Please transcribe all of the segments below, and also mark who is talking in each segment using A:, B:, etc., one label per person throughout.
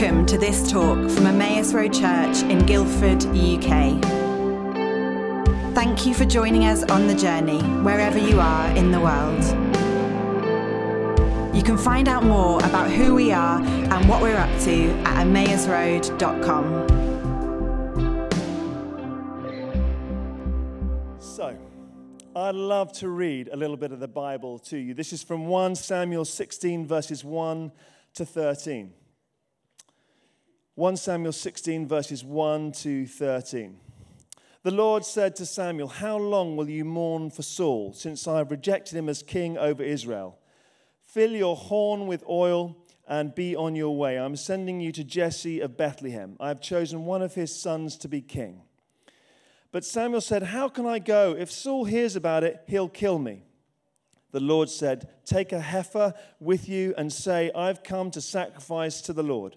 A: Welcome to this talk from Emmaus Road Church in Guildford, UK. Thank you for joining us on the journey, wherever you are in the world. You can find out more about who we are and what we're up to at emmausroad.com.
B: So, I'd love to read a little bit of the Bible to you. This is from 1 Samuel 16, verses 1 to 13. 1 Samuel 16, verses 1 to 13. The Lord said to Samuel, How long will you mourn for Saul, since I have rejected him as king over Israel? Fill your horn with oil and be on your way. I'm sending you to Jesse of Bethlehem. I have chosen one of his sons to be king. But Samuel said, How can I go? If Saul hears about it, he'll kill me. The Lord said, Take a heifer with you and say, I've come to sacrifice to the Lord.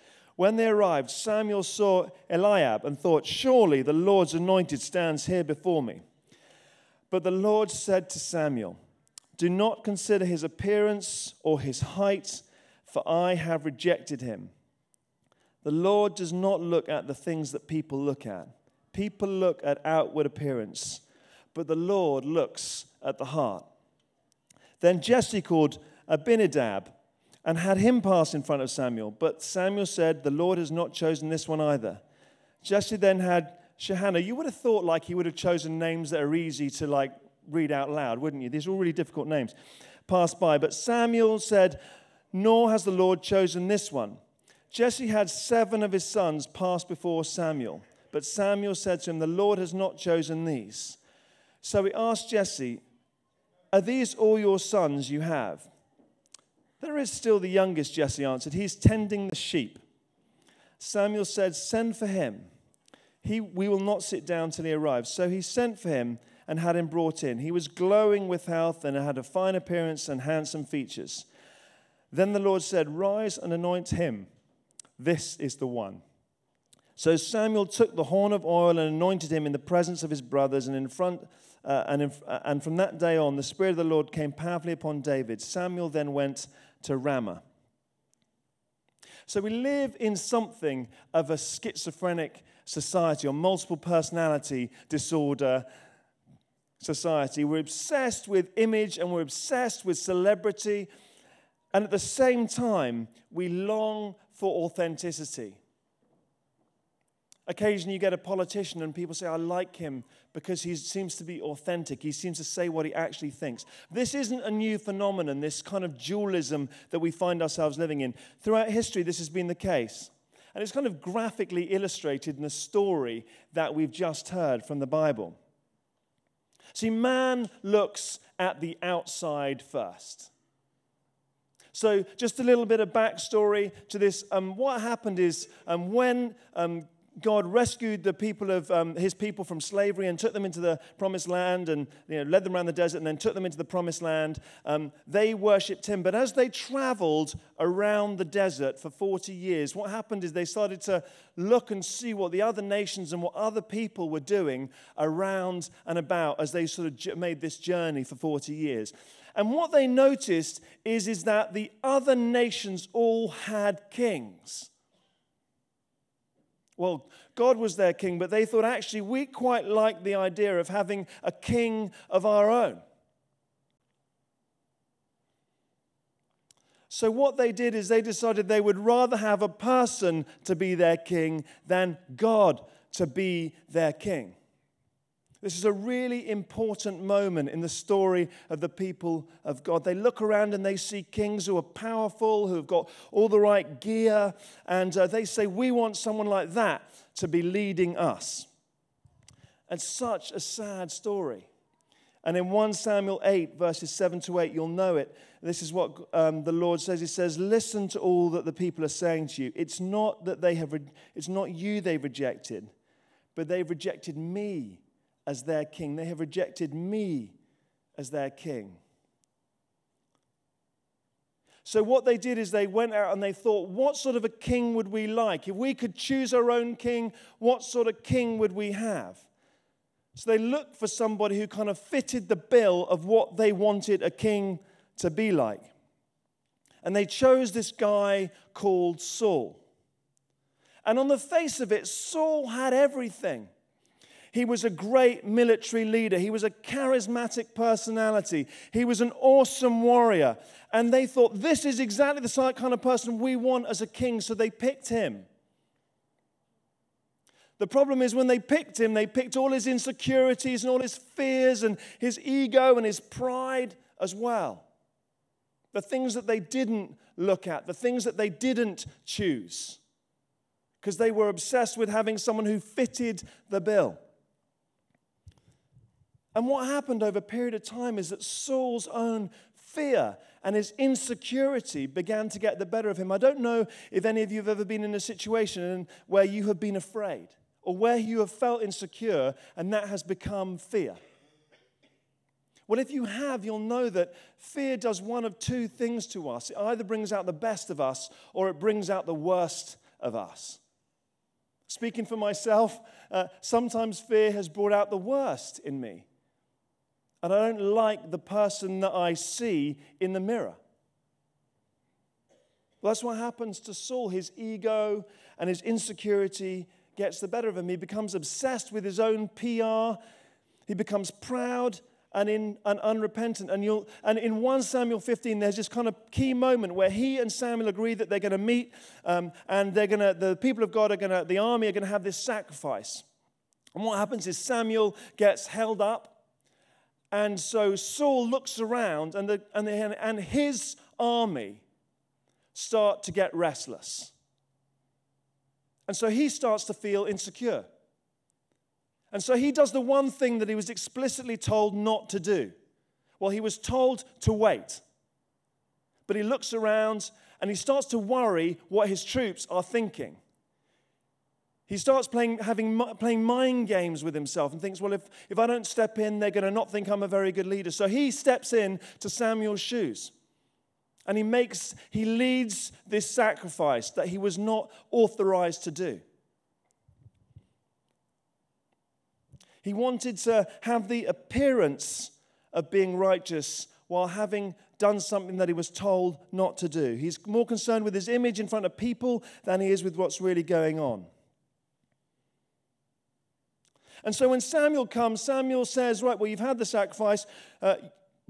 B: When they arrived, Samuel saw Eliab and thought, Surely the Lord's anointed stands here before me. But the Lord said to Samuel, Do not consider his appearance or his height, for I have rejected him. The Lord does not look at the things that people look at. People look at outward appearance, but the Lord looks at the heart. Then Jesse called Abinadab and had him pass in front of Samuel. But Samuel said, The Lord has not chosen this one either. Jesse then had Shahana. You would have thought like he would have chosen names that are easy to like read out loud, wouldn't you? These are all really difficult names. Passed by. But Samuel said, Nor has the Lord chosen this one. Jesse had seven of his sons pass before Samuel. But Samuel said to him, The Lord has not chosen these. So he asked Jesse, Are these all your sons you have? There is still the youngest, Jesse answered. He's tending the sheep. Samuel said, Send for him. He, we will not sit down till he arrives. So he sent for him and had him brought in. He was glowing with health and had a fine appearance and handsome features. Then the Lord said, Rise and anoint him. This is the one. So Samuel took the horn of oil and anointed him in the presence of his brothers and in front. Uh, and, in, uh, and from that day on, the Spirit of the Lord came powerfully upon David. Samuel then went to Ramah. So we live in something of a schizophrenic society or multiple personality disorder society. We're obsessed with image and we're obsessed with celebrity. And at the same time, we long for authenticity. Occasionally, you get a politician and people say, I like him because he seems to be authentic. He seems to say what he actually thinks. This isn't a new phenomenon, this kind of dualism that we find ourselves living in. Throughout history, this has been the case. And it's kind of graphically illustrated in the story that we've just heard from the Bible. See, man looks at the outside first. So, just a little bit of backstory to this. Um, what happened is um, when um, God rescued the people of um, his people from slavery and took them into the promised land and you know, led them around the desert and then took them into the promised land. Um, they worshipped him. But as they traveled around the desert for 40 years, what happened is they started to look and see what the other nations and what other people were doing around and about as they sort of made this journey for 40 years. And what they noticed is, is that the other nations all had kings well, God was their king, but they thought actually we quite like the idea of having a king of our own. So, what they did is they decided they would rather have a person to be their king than God to be their king. This is a really important moment in the story of the people of God. They look around and they see kings who are powerful, who have got all the right gear, and uh, they say, We want someone like that to be leading us. And such a sad story. And in 1 Samuel 8, verses 7 to 8, you'll know it. this is what um, the Lord says. He says, Listen to all that the people are saying to you. It's not that they have, re- it's not you they've rejected, but they've rejected me as their king. They have rejected me as their king. So, what they did is they went out and they thought, what sort of a king would we like? If we could choose our own king, what sort of king would we have? So, they looked for somebody who kind of fitted the bill of what they wanted a king to be like. And they chose this guy called Saul. And on the face of it, Saul had everything. He was a great military leader. He was a charismatic personality. He was an awesome warrior. And they thought, this is exactly the kind of person we want as a king, so they picked him. The problem is when they picked him, they picked all his insecurities and all his fears and his ego and his pride as well. The things that they didn't look at, the things that they didn't choose, because they were obsessed with having someone who fitted the bill. And what happened over a period of time is that Saul's own fear and his insecurity began to get the better of him. I don't know if any of you have ever been in a situation where you have been afraid or where you have felt insecure and that has become fear. Well, if you have, you'll know that fear does one of two things to us. It either brings out the best of us or it brings out the worst of us. Speaking for myself, uh, sometimes fear has brought out the worst in me and I don't like the person that I see in the mirror. That's what happens to Saul. His ego and his insecurity gets the better of him. He becomes obsessed with his own PR. He becomes proud and, in, and unrepentant. And, you'll, and in 1 Samuel 15, there's this kind of key moment where he and Samuel agree that they're going to meet um, and they're going to, the people of God are going to, the army are going to have this sacrifice. And what happens is Samuel gets held up and so Saul looks around, and, the, and, the, and his army start to get restless. And so he starts to feel insecure. And so he does the one thing that he was explicitly told not to do. Well, he was told to wait. But he looks around and he starts to worry what his troops are thinking. He starts playing, having, playing mind games with himself and thinks, well, if, if I don't step in, they're going to not think I'm a very good leader. So he steps in to Samuel's shoes. And he makes, he leads this sacrifice that he was not authorized to do. He wanted to have the appearance of being righteous while having done something that he was told not to do. He's more concerned with his image in front of people than he is with what's really going on. And so when Samuel comes, Samuel says, Right, well, you've had the sacrifice. Uh,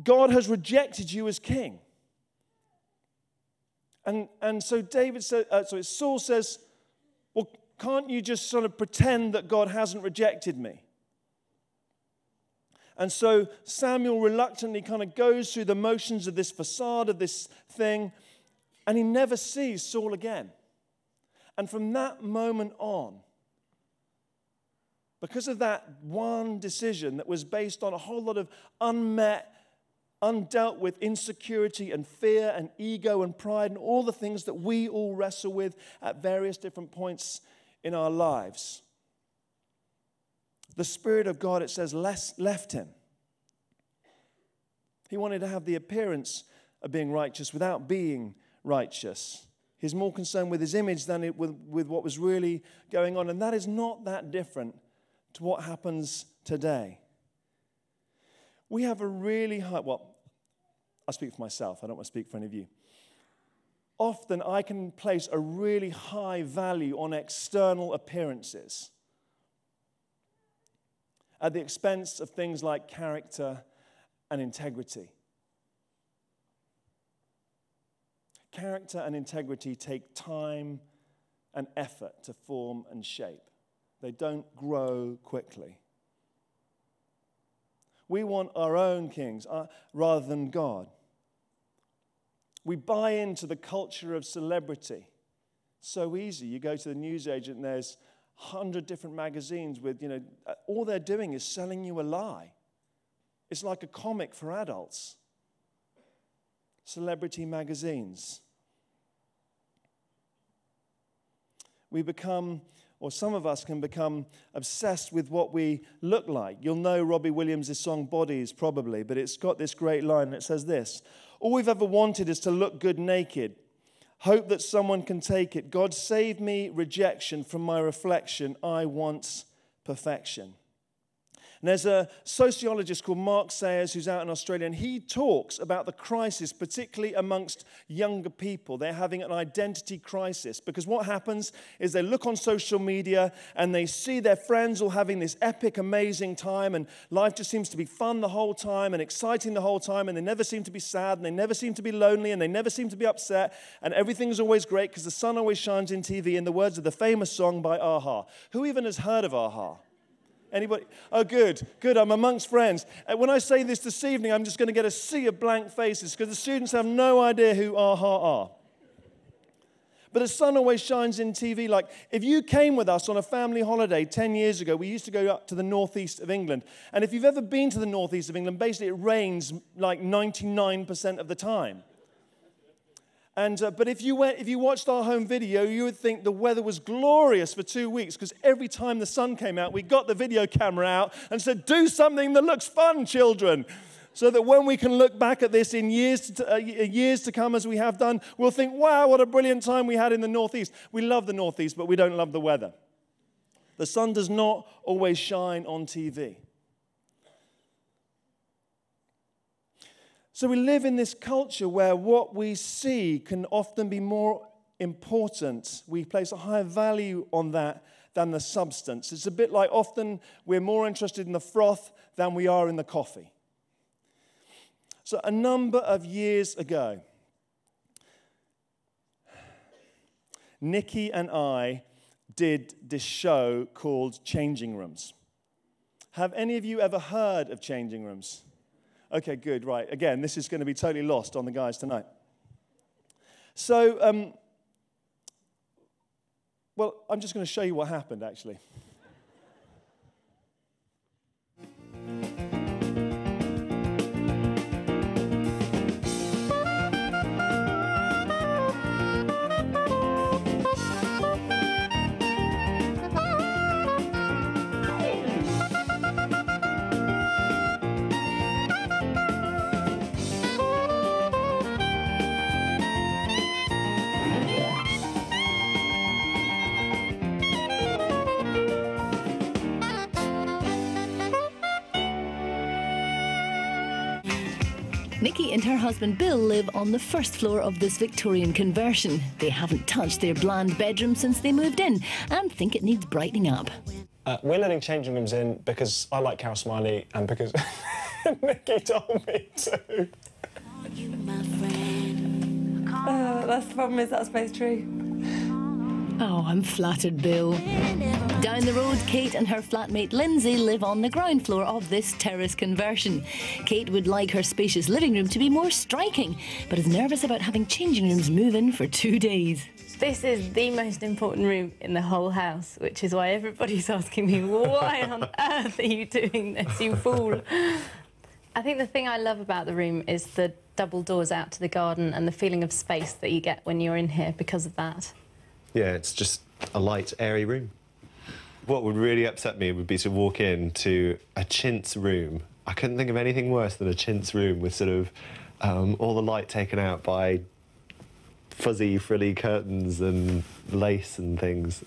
B: God has rejected you as king. And, and so David says, uh, sorry, Saul says, Well, can't you just sort of pretend that God hasn't rejected me? And so Samuel reluctantly kind of goes through the motions of this facade of this thing, and he never sees Saul again. And from that moment on, because of that one decision that was based on a whole lot of unmet, undealt with insecurity and fear and ego and pride and all the things that we all wrestle with at various different points in our lives. The Spirit of God, it says, left him. He wanted to have the appearance of being righteous without being righteous. He's more concerned with his image than with, with what was really going on. And that is not that different to what happens today. We have a really high, well, I speak for myself, I don't want to speak for any of you. Often I can place a really high value on external appearances at the expense of things like character and integrity. Character and integrity take time and effort to form and shape they don't grow quickly. We want our own kings uh, rather than God. We buy into the culture of celebrity. So easy. You go to the newsagent and there's 100 different magazines with, you know, uh, all they're doing is selling you a lie. It's like a comic for adults. celebrity magazines. We become, or some of us can become, obsessed with what we look like. You'll know Robbie Williams' song Bodies, probably, but it's got this great line that says this All we've ever wanted is to look good naked. Hope that someone can take it. God, save me rejection from my reflection. I want perfection. And there's a sociologist called Mark Sayers who's out in Australia, and he talks about the crisis, particularly amongst younger people. They're having an identity crisis because what happens is they look on social media and they see their friends all having this epic, amazing time, and life just seems to be fun the whole time and exciting the whole time, and they never seem to be sad, and they never seem to be lonely, and they never seem to be upset, and everything's always great because the sun always shines in TV, in the words of the famous song by a-ha. Who even has heard of a-ha? Anybody? Oh, good, good. I'm amongst friends. And when I say this this evening, I'm just going to get a sea of blank faces because the students have no idea who a-ha are. But the sun always shines in TV. Like if you came with us on a family holiday 10 years ago, we used to go up to the northeast of England. And if you've ever been to the northeast of England, basically it rains like 99% of the time. And, uh, but if you, went, if you watched our home video, you would think the weather was glorious for two weeks because every time the sun came out, we got the video camera out and said, Do something that looks fun, children. So that when we can look back at this in years to, uh, years to come, as we have done, we'll think, wow, what a brilliant time we had in the Northeast. We love the Northeast, but we don't love the weather. The sun does not always shine on TV. So we live in this culture where what we see can often be more important. We place a higher value on that than the substance. It's a bit like often we're more interested in the froth than we are in the coffee. So, a number of years ago, Nikki and I did this show called Changing Rooms. Have any of you ever heard of Changing Rooms? Okay, good, right. Again, this is going to be totally lost on the guys tonight. So, um, well, I'm just going to show you what happened actually.
C: Nikki and her husband Bill live on the first floor of this Victorian conversion. They haven't touched their bland bedroom since they moved in and think it needs brightening up.
D: Uh, we're letting changing rooms in because I like Carol Smillie and because Nikki told me to.
E: Uh, that's the problem is that's both true.
C: Oh, I'm flattered, Bill. Down the road, Kate and her flatmate Lindsay live on the ground floor of this terrace conversion. Kate would like her spacious living room to be more striking, but is nervous about having changing rooms move in for two days.
E: This is the most important room in the whole house, which is why everybody's asking me, why on earth are you doing this, you fool? I think the thing I love about the room is the double doors out to the garden and the feeling of space that you get when you're in here because of that.
F: Yeah, it's just a light, airy room. What would really upset me would be to walk into a chintz room. I couldn't think of anything worse than a chintz room with sort of um, all the light taken out by fuzzy, frilly curtains and lace and things.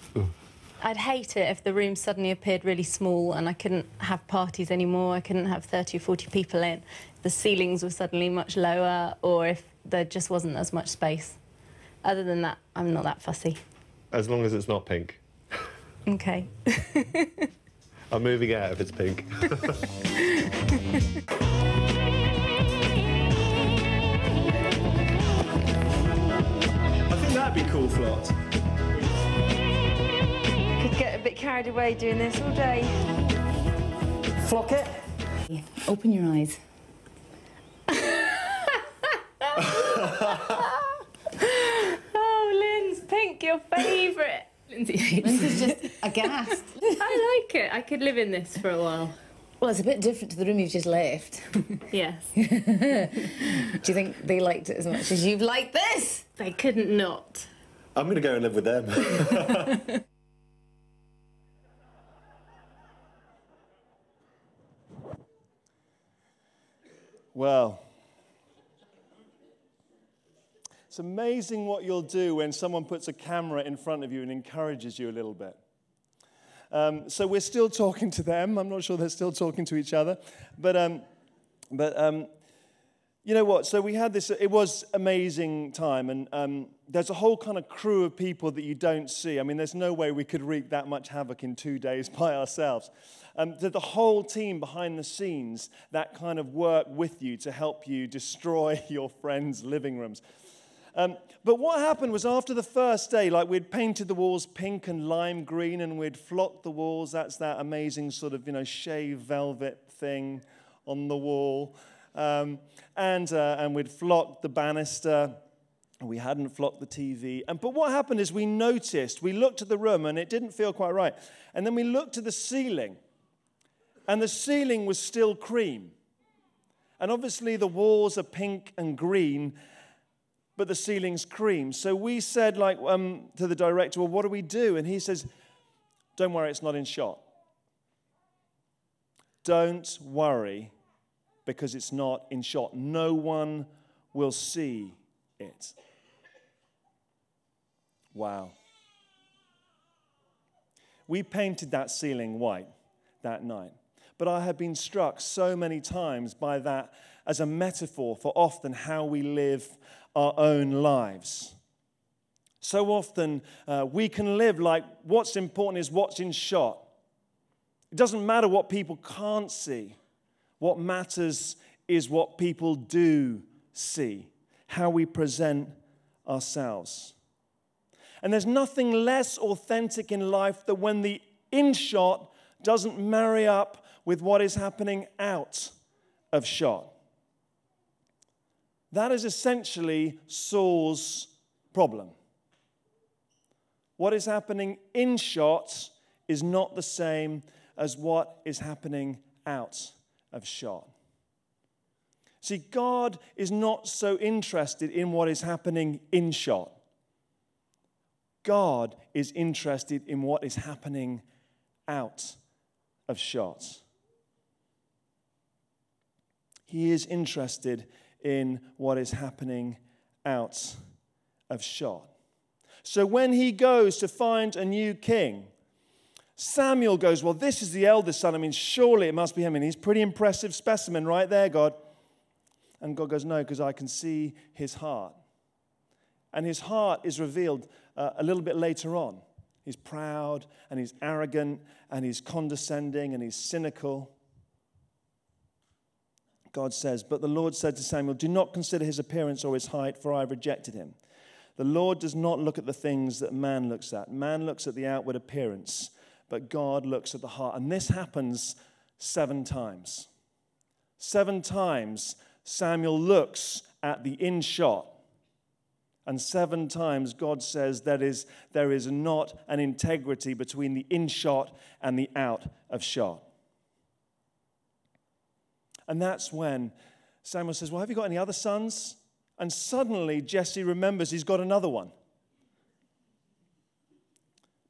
E: I'd hate it if the room suddenly appeared really small and I couldn't have parties anymore, I couldn't have 30 or 40 people in, the ceilings were suddenly much lower, or if there just wasn't as much space. Other than that, I'm not that fussy.
F: As long as it's not pink.
E: Okay.
F: I'm moving out if it's pink.
B: I think that'd be cool, Flot.
G: Could get a bit carried away doing this all day.
B: Flock it.
C: Open your eyes.
E: Lynn's pink, your favourite.
C: Lindsay, Lindsay's just aghast.
E: I like it. I could live in this for a while.
C: Well, it's a bit different to the room you've just left.
E: Yes.
C: Do you think they liked it as much as you've liked this?
E: they couldn't not.
F: I'm going to go and live with them.
B: Well, it's amazing what you'll do when someone puts a camera in front of you and encourages you a little bit. Um, so we're still talking to them. I'm not sure they're still talking to each other. But, um, but um, you know what? So we had this, it was amazing time. And um, there's a whole kind of crew of people that you don't see. I mean, there's no way we could wreak that much havoc in two days by ourselves. Um, the, the whole team behind the scenes that kind of work with you to help you destroy your friends' living rooms. Um, but what happened was after the first day, like we'd painted the walls pink and lime green and we'd flocked the walls. That's that amazing sort of, you know, shave velvet thing on the wall. Um, and, uh, and we'd flocked the banister. We hadn't flocked the TV. And, but what happened is we noticed, we looked at the room and it didn't feel quite right. And then we looked at the ceiling and the ceiling was still cream. And obviously the walls are pink and green, but the ceiling's cream. So we said, like, um, to the director, well, what do we do? And he says, don't worry, it's not in shot. Don't worry because it's not in shot. No one will see it. Wow. We painted that ceiling white that night. But I have been struck so many times by that as a metaphor for often how we live our own lives. So often uh, we can live like what's important is what's in shot. It doesn't matter what people can't see. What matters is what people do see, how we present ourselves. And there's nothing less authentic in life than when the in shot doesn't marry up with what is happening out of shot. That is essentially Saul's problem. What is happening in shot is not the same as what is happening out of shot. See, God is not so interested in what is happening in shot. God is interested in what is happening out of shot. He is interested in what is happening out of shot. So when he goes to find a new king, Samuel goes, Well, this is the eldest son. I mean, surely it must be him. And he's pretty impressive specimen right there, God. And God goes, No, because I can see his heart. And his heart is revealed uh, a little bit later on. He's proud and he's arrogant and he's condescending and he's cynical. God says, But the Lord said to Samuel, Do not consider his appearance or his height, for I have rejected him. The Lord does not look at the things that man looks at. Man looks at the outward appearance, but God looks at the heart. And this happens seven times. Seven times Samuel looks at the in shot and seven times God says that is, there is not an integrity between the in shot and the out of shot. And that's when Samuel says, Well, have you got any other sons? And suddenly Jesse remembers he's got another one.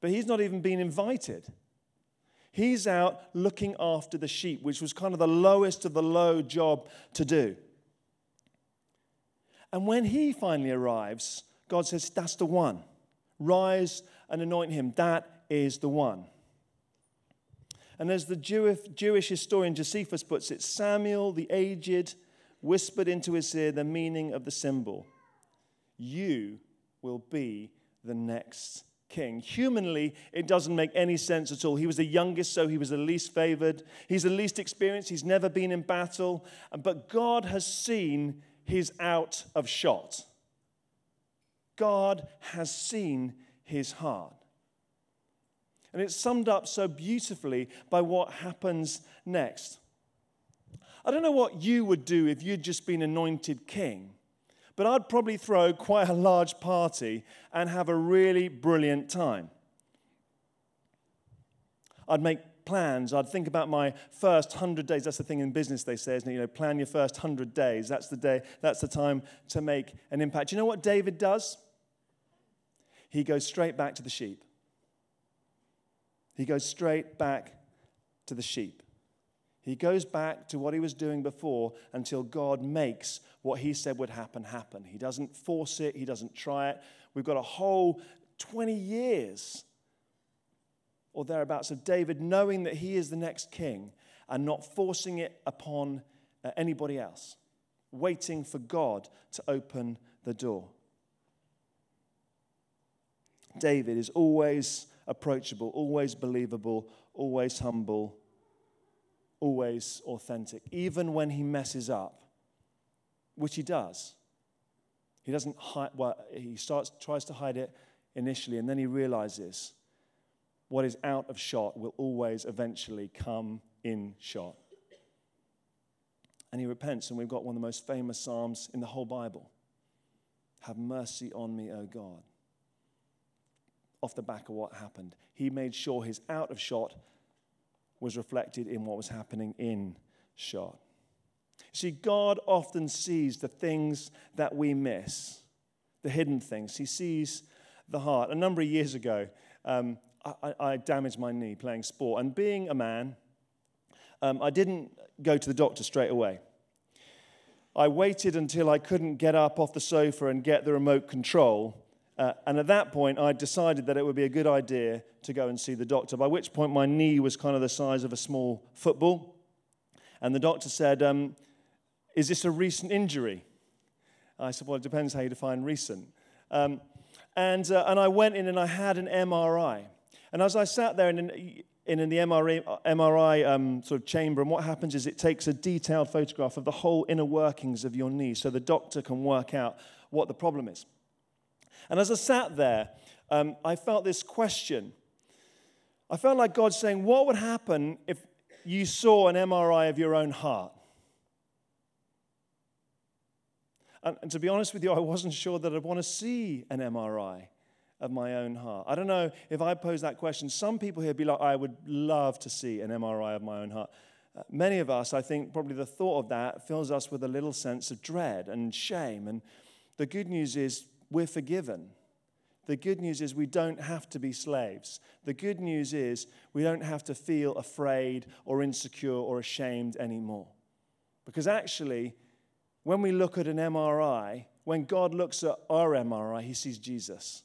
B: But he's not even been invited. He's out looking after the sheep, which was kind of the lowest of the low job to do. And when he finally arrives, God says, That's the one. Rise and anoint him. That is the one. And as the Jewish historian Josephus puts it, Samuel the aged whispered into his ear the meaning of the symbol You will be the next king. Humanly, it doesn't make any sense at all. He was the youngest, so he was the least favored. He's the least experienced. He's never been in battle. But God has seen his out of shot. God has seen his heart. And it's summed up so beautifully by what happens next. I don't know what you would do if you'd just been anointed king, but I'd probably throw quite a large party and have a really brilliant time. I'd make plans. I'd think about my first 100 days. That's the thing in business they say, isn't it? You know, plan your first 100 days. That's the day, that's the time to make an impact. You know what David does? He goes straight back to the sheep. He goes straight back to the sheep. He goes back to what he was doing before until God makes what he said would happen happen. He doesn't force it, he doesn't try it. We've got a whole 20 years or thereabouts of David knowing that he is the next king and not forcing it upon uh, anybody else, waiting for God to open the door. David is always approachable, always believable, always humble, always authentic, even when he messes up, which he does. He doesn't hide, well, he starts, tries to hide it initially, and then he realizes what is out of shot will always eventually come in shot. And he repents, and we've got one of the most famous Psalms in the whole Bible Have mercy on me, O God. Off the back of what happened, he made sure his out of shot was reflected in what was happening in shot. See, God often sees the things that we miss, the hidden things. He sees the heart. A number of years ago, um, I, I, damaged my knee playing sport. And being a man, um, I didn't go to the doctor straight away. I waited until I couldn't get up off the sofa and get the remote control. Uh, and at that point, I decided that it would be a good idea to go and see the doctor, by which point my knee was kind of the size of a small football. And the doctor said, um, Is this a recent injury? I said, Well, it depends how you define recent. Um, and, uh, and I went in and I had an MRI. And as I sat there in, in, in the MRI, MRI um, sort of chamber, and what happens is it takes a detailed photograph of the whole inner workings of your knee so the doctor can work out what the problem is. And as I sat there, um, I felt this question. I felt like God saying, What would happen if you saw an MRI of your own heart? And, and to be honest with you, I wasn't sure that I'd want to see an MRI of my own heart. I don't know if I pose that question. Some people here be like, I would love to see an MRI of my own heart. Uh, many of us, I think, probably the thought of that fills us with a little sense of dread and shame. And the good news is we're forgiven. The good news is we don't have to be slaves. The good news is we don't have to feel afraid or insecure or ashamed anymore. Because actually, when we look at an MRI, when God looks at our MRI, he sees Jesus.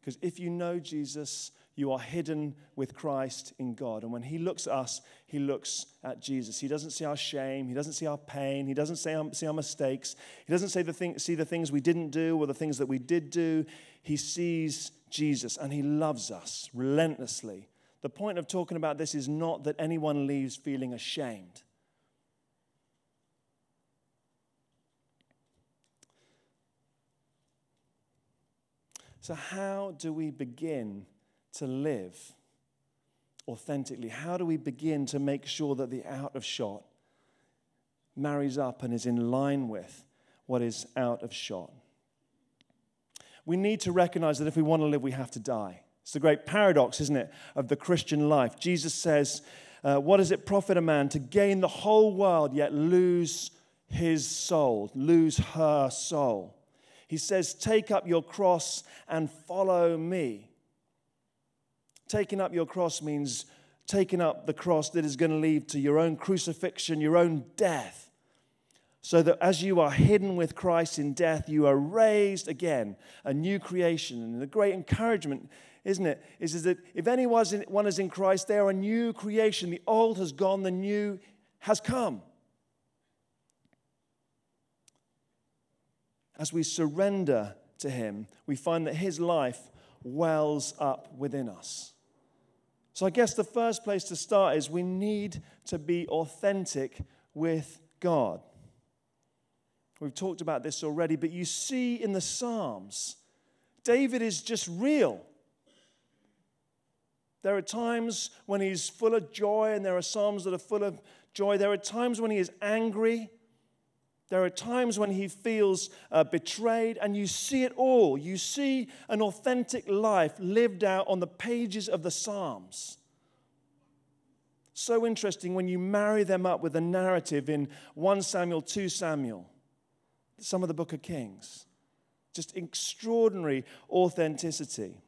B: Because if you know Jesus, you are hidden with Christ in God. And when he looks at us, he looks at Jesus. He doesn't see our shame. He doesn't see our pain. He doesn't see our, see our mistakes. He doesn't see the, thing, see the things we didn't do or the things that we did do. He sees Jesus and he loves us relentlessly. The point of talking about this is not that anyone leaves feeling ashamed. So, how do we begin to live authentically? How do we begin to make sure that the out of shot marries up and is in line with what is out of shot? We need to recognize that if we want to live, we have to die. It's the great paradox, isn't it, of the Christian life. Jesus says, uh, What does it profit a man to gain the whole world yet lose his soul, lose her soul? He says, Take up your cross and follow me. Taking up your cross means taking up the cross that is going to lead to your own crucifixion, your own death. So that as you are hidden with Christ in death, you are raised again, a new creation. And the great encouragement, isn't it, is, is that if anyone is in Christ, they are a new creation. The old has gone, the new has come. as we surrender to Him, we find that His life wells up within us. So, I guess the first place to start is we need to be authentic with God. We've talked about this already, but you see in the Psalms, David is just real. There are times when he's full of joy, and there are Psalms that are full of joy. There are times when he is angry. There are times when he feels uh, betrayed, and you see it all. You see an authentic life lived out on the pages of the Psalms. So interesting when you marry them up with a narrative in 1 Samuel, 2 Samuel, some of the book of Kings. Just extraordinary authenticity.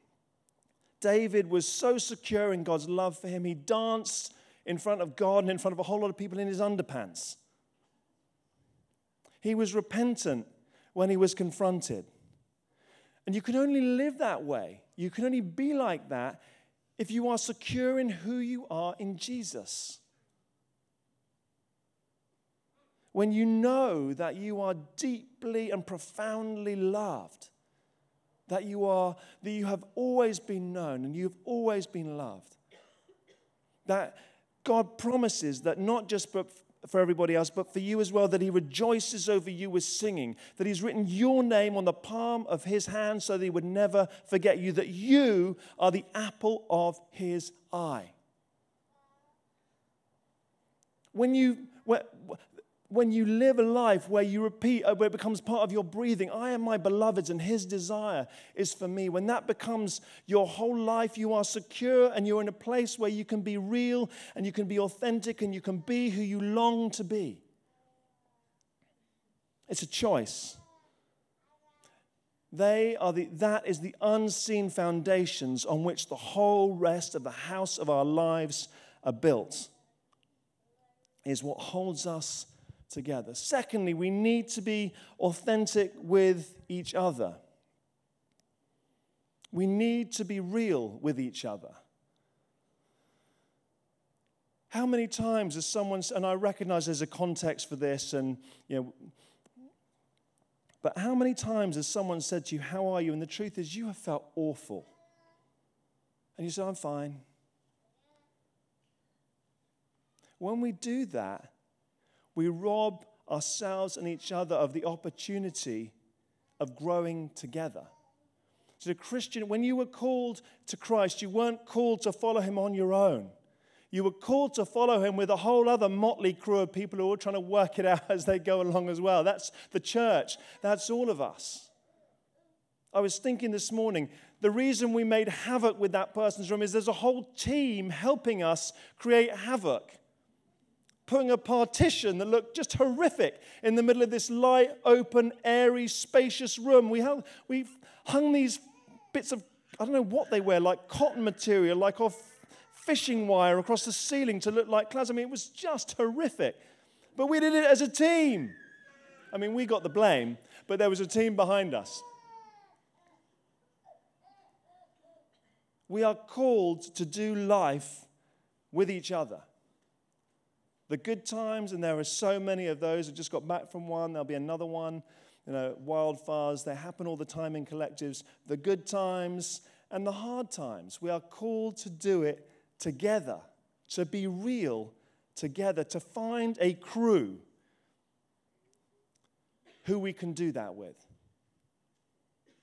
B: David was so secure in God's love for him, he danced in front of God and in front of a whole lot of people in his underpants. He was repentant when he was confronted. And you can only live that way. You can only be like that if you are secure in who you are in Jesus. When you know that you are deeply and profoundly loved, that you are that you have always been known and you've always been loved. That God promises that not just for everybody else, but for you as well, that He rejoices over you with singing, that He's written your name on the palm of His hand so that He would never forget you, that you are the apple of His eye. When you, when you live a life where you repeat, uh, where it becomes part of your breathing, I am my beloved's and his desire is for me. When that becomes your whole life, you are secure and you're in a place where you can be real and you can be authentic and you can be who you long to be. It's a choice. They are the, that is the unseen foundations on which the whole rest of the house of our lives are built, is what holds us together. Secondly, we need to be authentic with each other. We need to be real with each other. How many times has someone, and I recognize there's a context for this, and you know, but how many times has someone said to you, How are you? And the truth is, you have felt awful. And you say, I'm fine. When we do that, we rob ourselves and each other of the opportunity of growing together. So, the Christian, when you were called to Christ, you weren't called to follow him on your own. You were called to follow him with a whole other motley crew of people who are trying to work it out as they go along as well. That's the church, that's all of us. I was thinking this morning, the reason we made havoc with that person's room is there's a whole team helping us create havoc putting a partition that looked just horrific in the middle of this light, open, airy, spacious room. We, hung, we hung these bits of, I don't know what they were, like cotton material, like off fishing wire across the ceiling to look like clouds. I mean, it was just horrific. But we did it as a team. I mean, we got the blame, but there was a team behind us. We are called to do life with each other the good times, and there are so many of those. I just got back from one, there'll be another one. You know, wildfires, they happen all the time in collectives. The good times and the hard times. We are called to do it together, to be real together, to find a crew who we can do that with.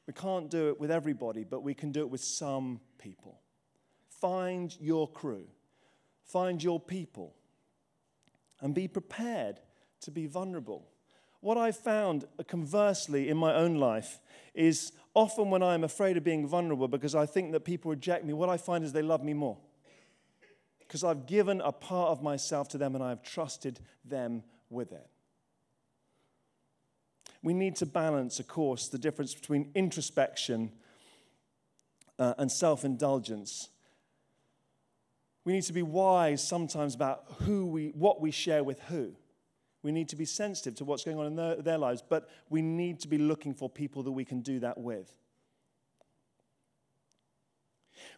B: We can't do it with everybody, but we can do it with some people. Find your crew, find your people and be prepared to be vulnerable. What I've found, uh, conversely, in my own life is often when I'm afraid of being vulnerable because I think that people reject me, what I find is they love me more. Because I've given a part of myself to them and I've trusted them with it. We need to balance, of course, the difference between introspection uh, and self indulgence we need to be wise sometimes about who we, what we share with who. We need to be sensitive to what's going on in their, their lives, but we need to be looking for people that we can do that with.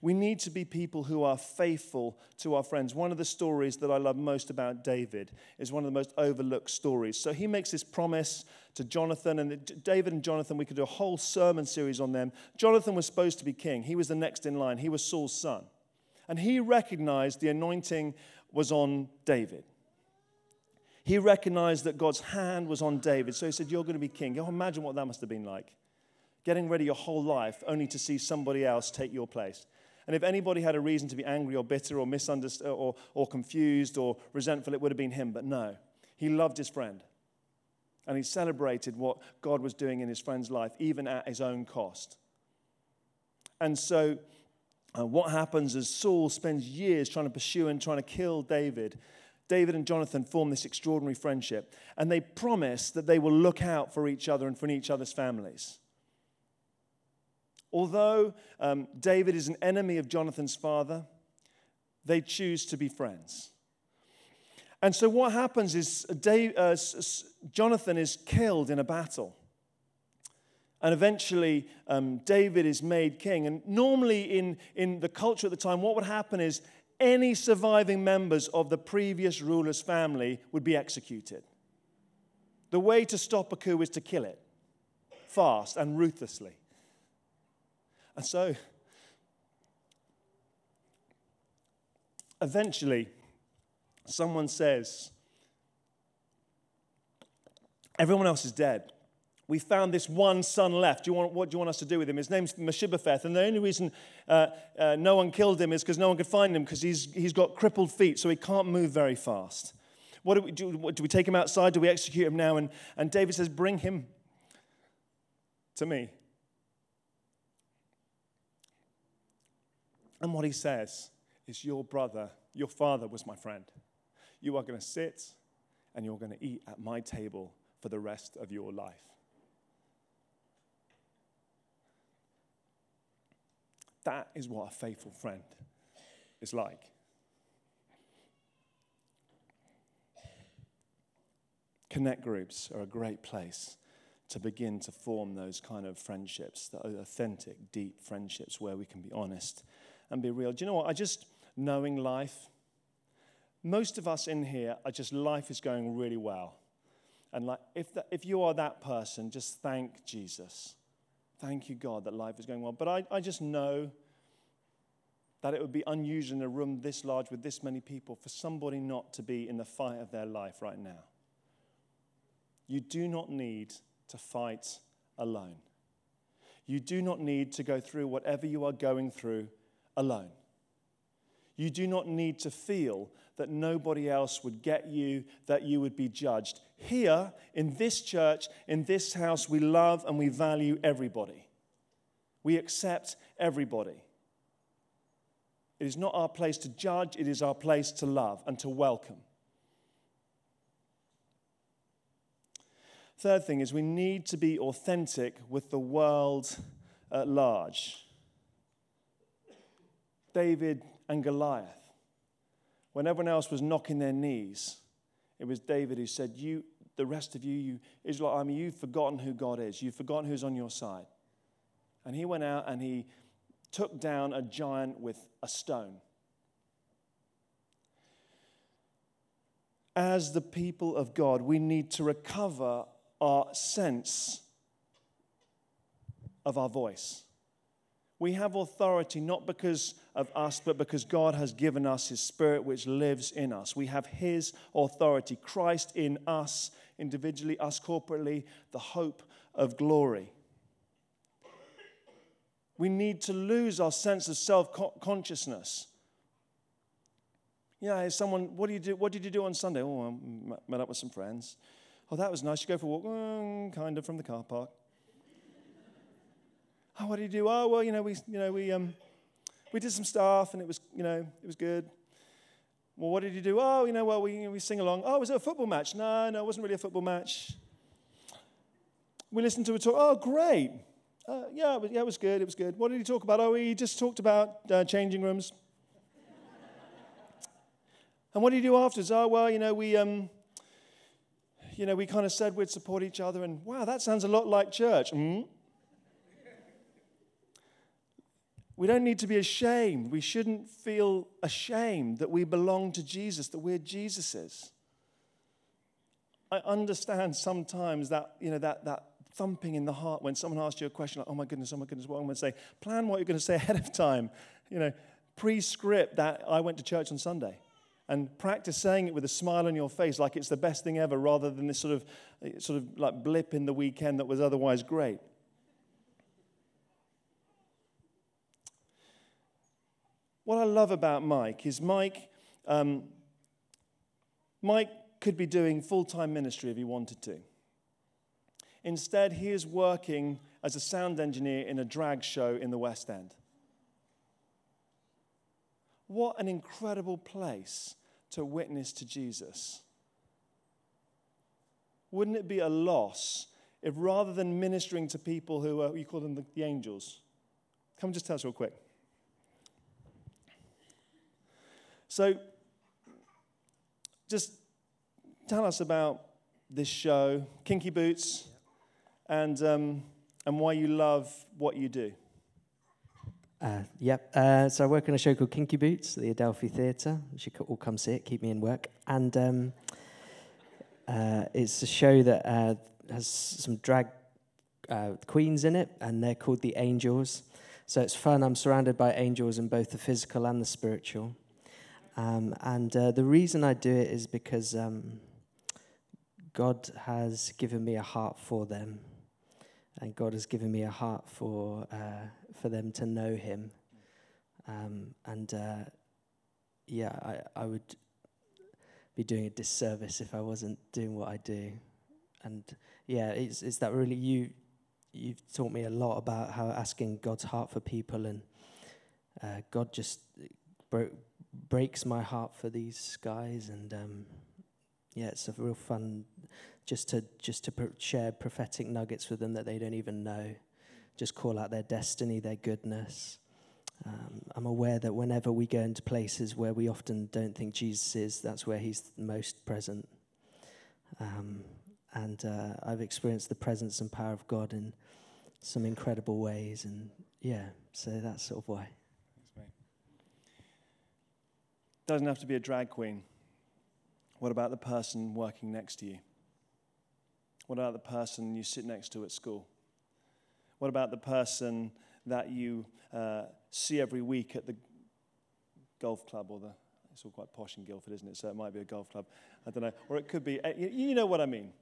B: We need to be people who are faithful to our friends. One of the stories that I love most about David is one of the most overlooked stories. So he makes this promise to Jonathan, and David and Jonathan, we could do a whole sermon series on them. Jonathan was supposed to be king, he was the next in line, he was Saul's son. And he recognized the anointing was on David. He recognized that God's hand was on David. So he said, You're going to be king. Oh, imagine what that must have been like. Getting ready your whole life only to see somebody else take your place. And if anybody had a reason to be angry or bitter or misunderstood or, or confused or resentful, it would have been him. But no, he loved his friend. And he celebrated what God was doing in his friend's life, even at his own cost. And so And what happens is Saul spends years trying to pursue and trying to kill David. David and Jonathan form this extraordinary friendship, and they promise that they will look out for each other and for each other's families. Although um, David is an enemy of Jonathan's father, they choose to be friends. And so what happens is Dave, uh, Jonathan is killed in a battle. And eventually, um, David is made king. And normally, in, in the culture at the time, what would happen is any surviving members of the previous ruler's family would be executed. The way to stop a coup is to kill it fast and ruthlessly. And so, eventually, someone says, Everyone else is dead we found this one son left. Do you want, what do you want us to do with him? His name's Mephibosheth, and the only reason uh, uh, no one killed him is because no one could find him because he's, he's got crippled feet, so he can't move very fast. What do we do? What, do we take him outside? Do we execute him now? And, and David says, Bring him to me. And what he says is, Your brother, your father was my friend. You are going to sit and you're going to eat at my table for the rest of your life. That is what a faithful friend is like. Connect groups are a great place to begin to form those kind of friendships, the authentic, deep friendships where we can be honest and be real. Do you know what? I just, knowing life, most of us in here are just, life is going really well. And like, if, if you are that person, just thank Jesus. Thank you, God, that life is going well. But I, I just know that it would be unusual in a room this large with this many people for somebody not to be in the fight of their life right now. You do not need to fight alone. You do not need to go through whatever you are going through alone. You do not need to feel that nobody else would get you, that you would be judged. Here, in this church, in this house, we love and we value everybody. We accept everybody. It is not our place to judge, it is our place to love and to welcome. Third thing is we need to be authentic with the world at large. David and Goliath. When everyone else was knocking their knees, it was David who said, You, the rest of you, you Israel army, you've forgotten who God is. You've forgotten who's on your side. And he went out and he took down a giant with a stone. As the people of God, we need to recover our sense of our voice. We have authority not because of us, but because God has given us His Spirit which lives in us. We have His authority, Christ in us individually, us corporately, the hope of glory. We need to lose our sense of self consciousness. Yeah, someone, what, do you do, what did you do on Sunday? Oh, I met up with some friends. Oh, that was nice. You go for a walk? Mm, kind of from the car park. Oh, what did you do? Oh, well, you know, we, you know, we, um, we did some stuff and it was, you know, it was good. Well, what did you do? Oh, you know, well, we, we sing along. Oh, was it a football match? No, no, it wasn't really a football match. We listened to a talk. Oh, great. Uh, yeah, it was, yeah, it was good. It was good. What did he talk about? Oh, he just talked about uh, changing rooms. and what did he do afterwards? Oh, well, you know, we, um, you know, we kind of said we'd support each other, and wow, that sounds a lot like church. Mm-hmm. We don't need to be ashamed. We shouldn't feel ashamed that we belong to Jesus, that we're Jesus's. I understand sometimes that, you know, that, that thumping in the heart when someone asks you a question like, oh my goodness, oh my goodness, what I'm going to say. Plan what you're going to say ahead of time. You know, pre-script that I went to church on Sunday. And practice saying it with a smile on your face like it's the best thing ever rather than this sort of, sort of like blip in the weekend that was otherwise great. What I love about Mike is Mike, um, Mike could be doing full time ministry if he wanted to. Instead, he is working as a sound engineer in a drag show in the West End. What an incredible place to witness to Jesus. Wouldn't it be a loss if rather than ministering to people who are, you call them the, the angels, come just tell us real quick. So, just tell us about this show, Kinky Boots, and, um, and why you love what you do.
H: Uh, yep. Uh, so I work on a show called Kinky Boots at the Adelphi Theatre. You should all come see it, keep me in work. And um, uh, it's a show that uh, has some drag uh, queens in it, and they're called the Angels. So it's fun. I'm surrounded by angels in both the physical and the spiritual. Um, and uh, the reason I do it is because um, God has given me a heart for them, and God has given me a heart for uh, for them to know Him. Um, and uh, yeah, I, I would be doing a disservice if I wasn't doing what I do. And yeah, it's it's that really you you've taught me a lot about how asking God's heart for people and uh, God just broke breaks my heart for these guys, and um, yeah, it's a real fun just to just to share prophetic nuggets with them that they don't even know. Just call out their destiny, their goodness. Um, I'm aware that whenever we go into places where we often don't think Jesus is, that's where He's most present. Um, and uh, I've experienced the presence and power of God in some incredible ways, and yeah, so that's sort of why.
B: Doesn't have to be a drag queen. What about the person working next to you? What about the person you sit next to at school? What about the person that you uh, see every week at the golf club or the it's all quite posh in Guildford, isn't it? So it might be a golf club. I don't know. Or it could be, uh, you know what I mean.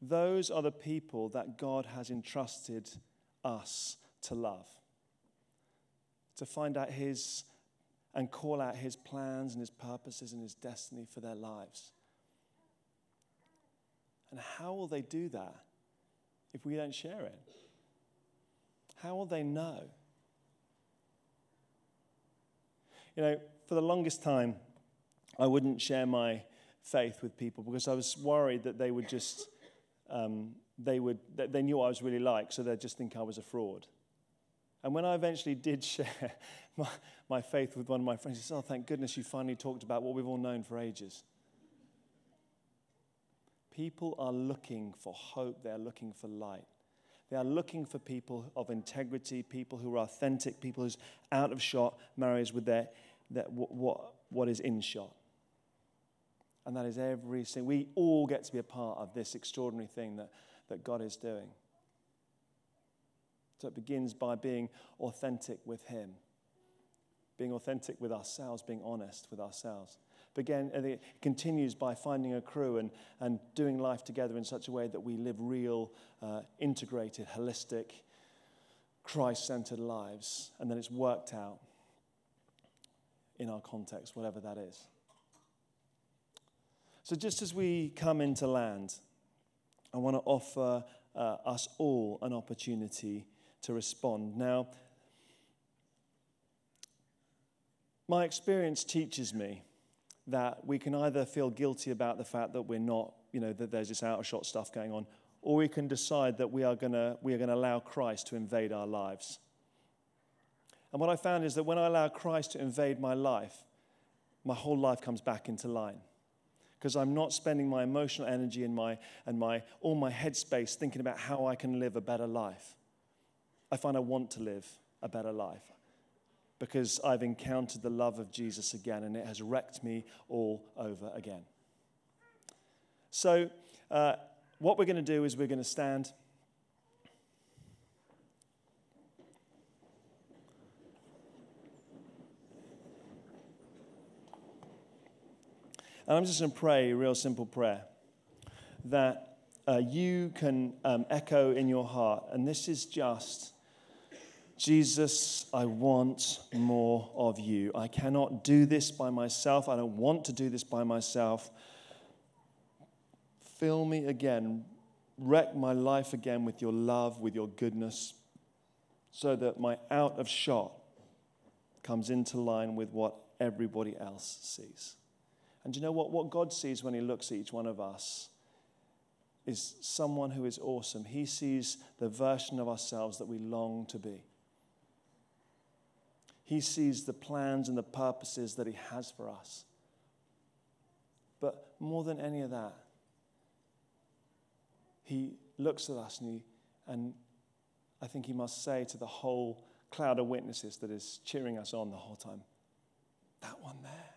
B: Those are the people that God has entrusted us to love to find out His and call out His plans and His purposes and His destiny for their lives. And how will they do that if we don't share it? How will they know? You know, for the longest time, I wouldn't share my faith with people because I was worried that they would just, um, they would, they knew what I was really like, so they'd just think I was a fraud. And when I eventually did share my, my faith with one of my friends, he said, Oh, thank goodness you finally talked about what we've all known for ages. People are looking for hope, they are looking for light. They are looking for people of integrity, people who are authentic, people who's out of shot marries with their, their what, what, what is in shot. And that is every single, we all get to be a part of this extraordinary thing that, that God is doing. So it begins by being authentic with Him, being authentic with ourselves, being honest with ourselves. But again, it continues by finding a crew and, and doing life together in such a way that we live real, uh, integrated, holistic, Christ centered lives. And then it's worked out in our context, whatever that is. So, just as we come into land, I want to offer uh, us all an opportunity to respond. Now, my experience teaches me that we can either feel guilty about the fact that we're not, you know, that there's this out of shot stuff going on, or we can decide that we are going to we are going to allow Christ to invade our lives. And what I found is that when I allow Christ to invade my life, my whole life comes back into line. Because I'm not spending my emotional energy and my and my all my headspace thinking about how I can live a better life. I find I want to live a better life because I've encountered the love of Jesus again and it has wrecked me all over again. So, uh, what we're going to do is we're going to stand. And I'm just going to pray a real simple prayer that uh, you can um, echo in your heart. And this is just Jesus, I want more of you. I cannot do this by myself. I don't want to do this by myself. Fill me again. Wreck my life again with your love, with your goodness, so that my out of shot comes into line with what everybody else sees. And you know what? What God sees when He looks at each one of us is someone who is awesome. He sees the version of ourselves that we long to be. He sees the plans and the purposes that He has for us. But more than any of that, He looks at us and, he, and I think He must say to the whole cloud of witnesses that is cheering us on the whole time that one there,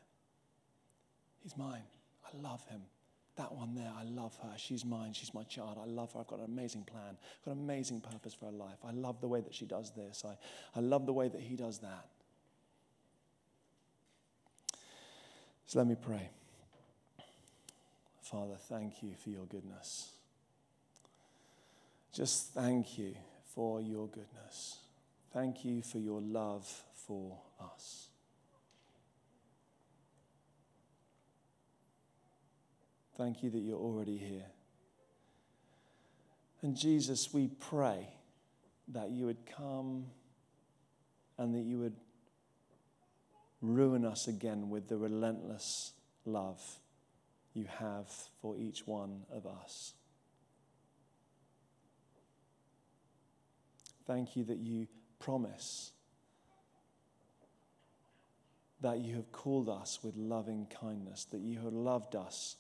B: He's mine. I love Him. That one there, I love her. She's mine. She's my child. I love her. I've got an amazing plan. I've got an amazing purpose for her life. I love the way that she does this. I, I love the way that he does that. So let me pray. Father, thank you for your goodness. Just thank you for your goodness. Thank you for your love for us. Thank you that you're already here. And Jesus, we pray that you would come and that you would ruin us again with the relentless love you have for each one of us. Thank you that you promise that you have called us with loving kindness, that you have loved us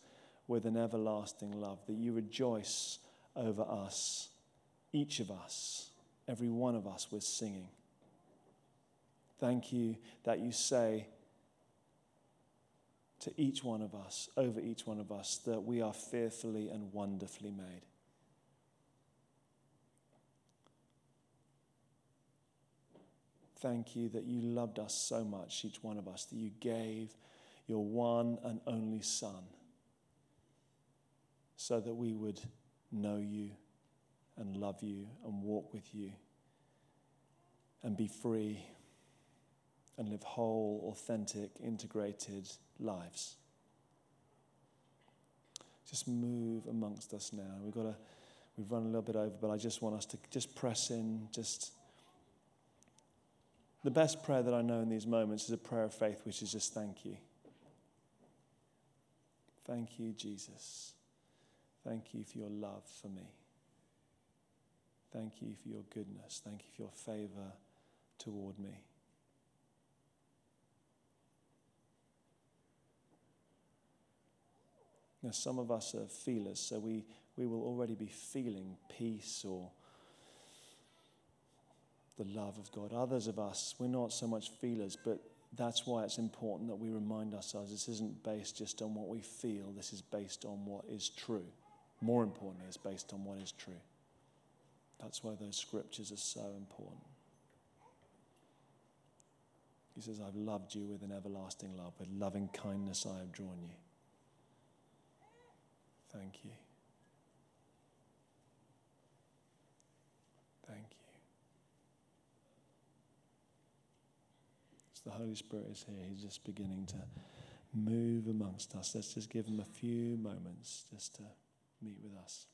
B: with an everlasting love, that you rejoice over us, each of us, every one of us with singing. Thank you that you say to each one of us, over each one of us, that we are fearfully and wonderfully made. Thank you that you loved us so much, each one of us, that you gave your one and only Son so that we would know you and love you and walk with you and be free and live whole, authentic, integrated lives. Just move amongst us now. We've got to, we've run a little bit over, but I just want us to just press in, just. The best prayer that I know in these moments is a prayer of faith, which is just thank you. Thank you, Jesus. Thank you for your love for me. Thank you for your goodness. Thank you for your favor toward me. Now, some of us are feelers, so we, we will already be feeling peace or the love of God. Others of us, we're not so much feelers, but that's why it's important that we remind ourselves this isn't based just on what we feel, this is based on what is true more importantly, it's based on what is true. That's why those scriptures are so important. He says, I've loved you with an everlasting love. With loving kindness I have drawn you. Thank you. Thank you. As the Holy Spirit is here, He's just beginning to move amongst us. Let's just give Him a few moments just to meet with us.